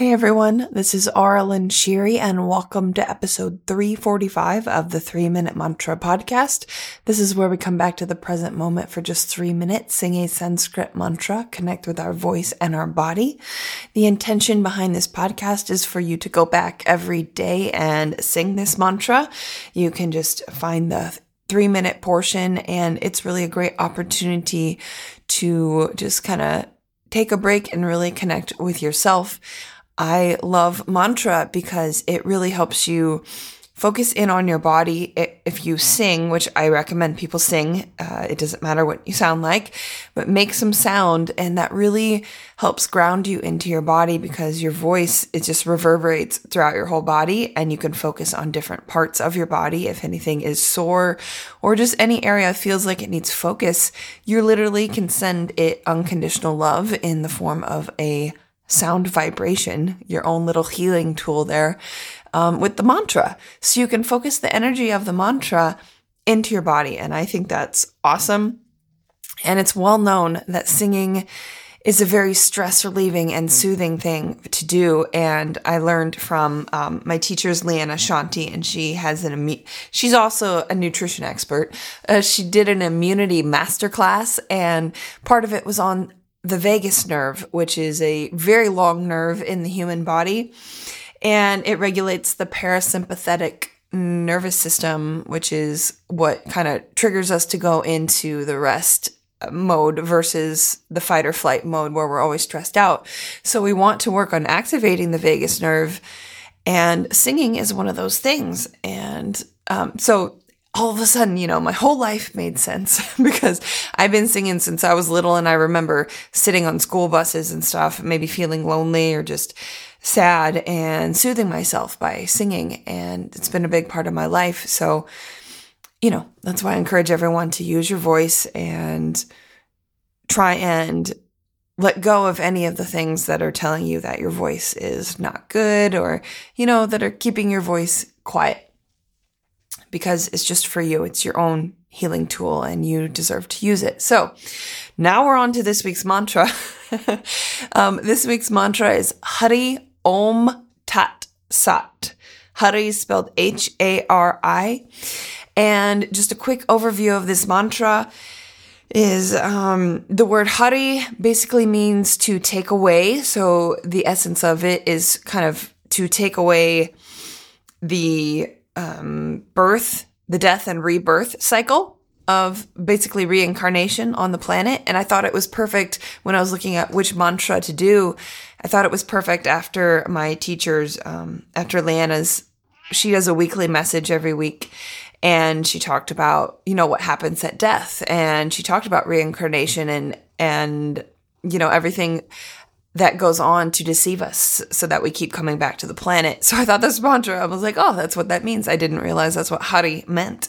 Hey everyone, this is Aaralyn Shiri and welcome to episode 345 of the 3 Minute Mantra podcast. This is where we come back to the present moment for just 3 minutes, sing a Sanskrit mantra, connect with our voice and our body. The intention behind this podcast is for you to go back every day and sing this mantra. You can just find the three minute portion and it's really a great opportunity to just kind of take a break and really connect with yourself. I love mantra because it really helps you focus in on your body. If you sing, which I recommend people sing, uh, it doesn't matter what you sound like, but make some sound. And that really helps ground you into your body because your voice, it just reverberates throughout your whole body and you can focus on different parts of your body. If anything is sore or just any area feels like it needs focus, you literally can send it unconditional love in the form of a sound vibration, your own little healing tool there, um, with the mantra. So you can focus the energy of the mantra into your body. And I think that's awesome. And it's well known that singing is a very stress relieving and soothing thing to do. And I learned from um, my teacher's Leanna Shanti, and she has an immu- she's also a nutrition expert. Uh, she did an immunity masterclass, and part of it was on the vagus nerve, which is a very long nerve in the human body, and it regulates the parasympathetic nervous system, which is what kind of triggers us to go into the rest mode versus the fight or flight mode where we're always stressed out. So we want to work on activating the vagus nerve and singing is one of those things. And um, so all of a sudden, you know, my whole life made sense because I've been singing since I was little and I remember sitting on school buses and stuff, maybe feeling lonely or just sad and soothing myself by singing. And it's been a big part of my life. So, you know, that's why I encourage everyone to use your voice and try and let go of any of the things that are telling you that your voice is not good or, you know, that are keeping your voice quiet because it's just for you. It's your own healing tool and you deserve to use it. So now we're on to this week's mantra. um, this week's mantra is Hari Om Tat Sat. Hari is spelled H A R I. And just a quick overview of this mantra is um, the word Hari basically means to take away. So the essence of it is kind of to take away the um, birth, the death and rebirth cycle of basically reincarnation on the planet. And I thought it was perfect when I was looking at which mantra to do. I thought it was perfect after my teachers, um, after Leanna's, she does a weekly message every week. And she talked about, you know, what happens at death. And she talked about reincarnation and, and, you know, everything that goes on to deceive us so that we keep coming back to the planet. So I thought this mantra, I was like, oh, that's what that means. I didn't realize that's what Hari meant.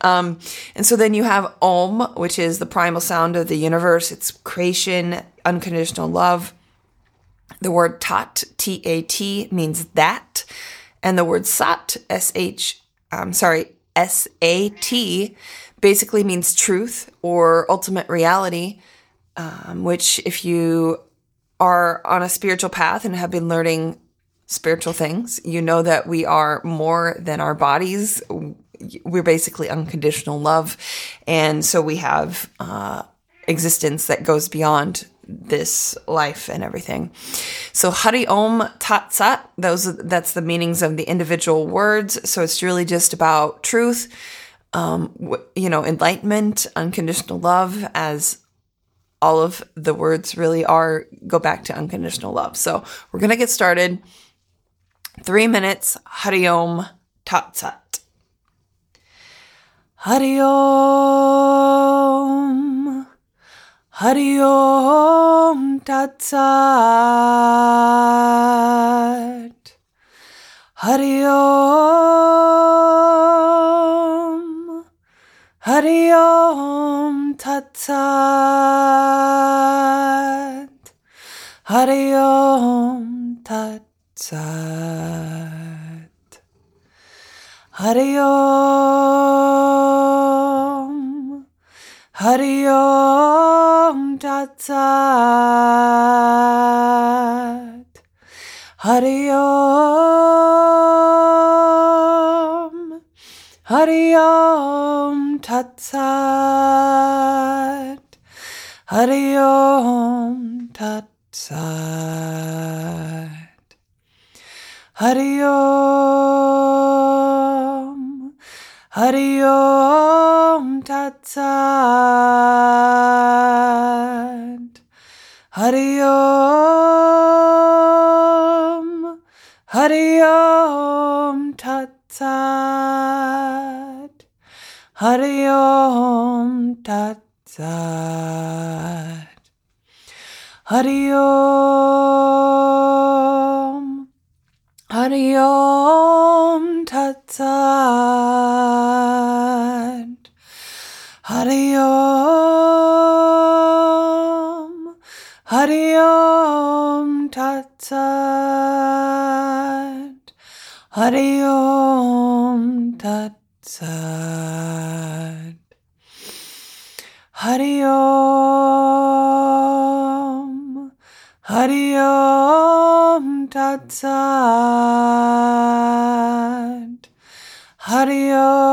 Um, and so then you have Om, which is the primal sound of the universe. It's creation, unconditional love. The word Tat, T A T, means that. And the word Sat, S H, sorry, S A T, basically means truth or ultimate reality. Um, which, if you are on a spiritual path and have been learning spiritual things, you know that we are more than our bodies. We're basically unconditional love. And so we have uh, existence that goes beyond this life and everything. So Hari Om Tat Sat, those that's the meanings of the individual words. So it's really just about truth, um, you know, enlightenment, unconditional love as all of the words really are go back to unconditional love. So we're going to get started. Three minutes. Hari Om Tat Sat. Hari Om. Hari Om Tat Sat. Hari Om. Hari Om Tat Sat Hari Om Tat Sat Hari Om Hari Om Tat Sat Hari Om, Hari Om Tat Sat, Hari Om Tat Sat, Hari Om, Hari Om Tat Sat, Hari Om, Hari Om Tat Sat, Hari Om Tat Sat, Hari Om, Hari Om Tat Sat, Hari Om, Hari Om Tat Sat, Hari Om Tat Sat, Hari Om, Hari Om Tat Sat, Hari Om,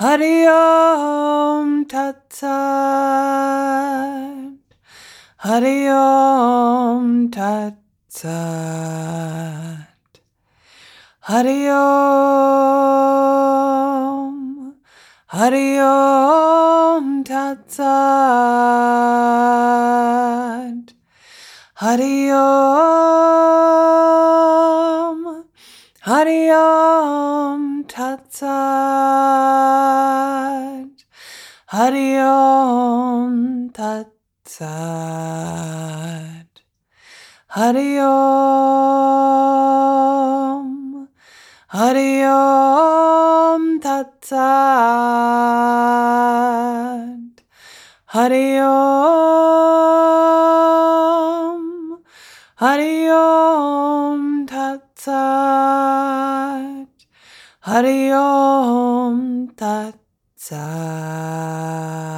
Hari Om Tat Sat, Hari Om Tat Sat, Hari Om, Hari Om Tat Sat, Hari Om, Hari Om Tat Sat, Hari Om Tat Sat, Hari Om, Hari Om Tat Hari Om, Hari Om Tat Sat, Hari Om Tat Sat.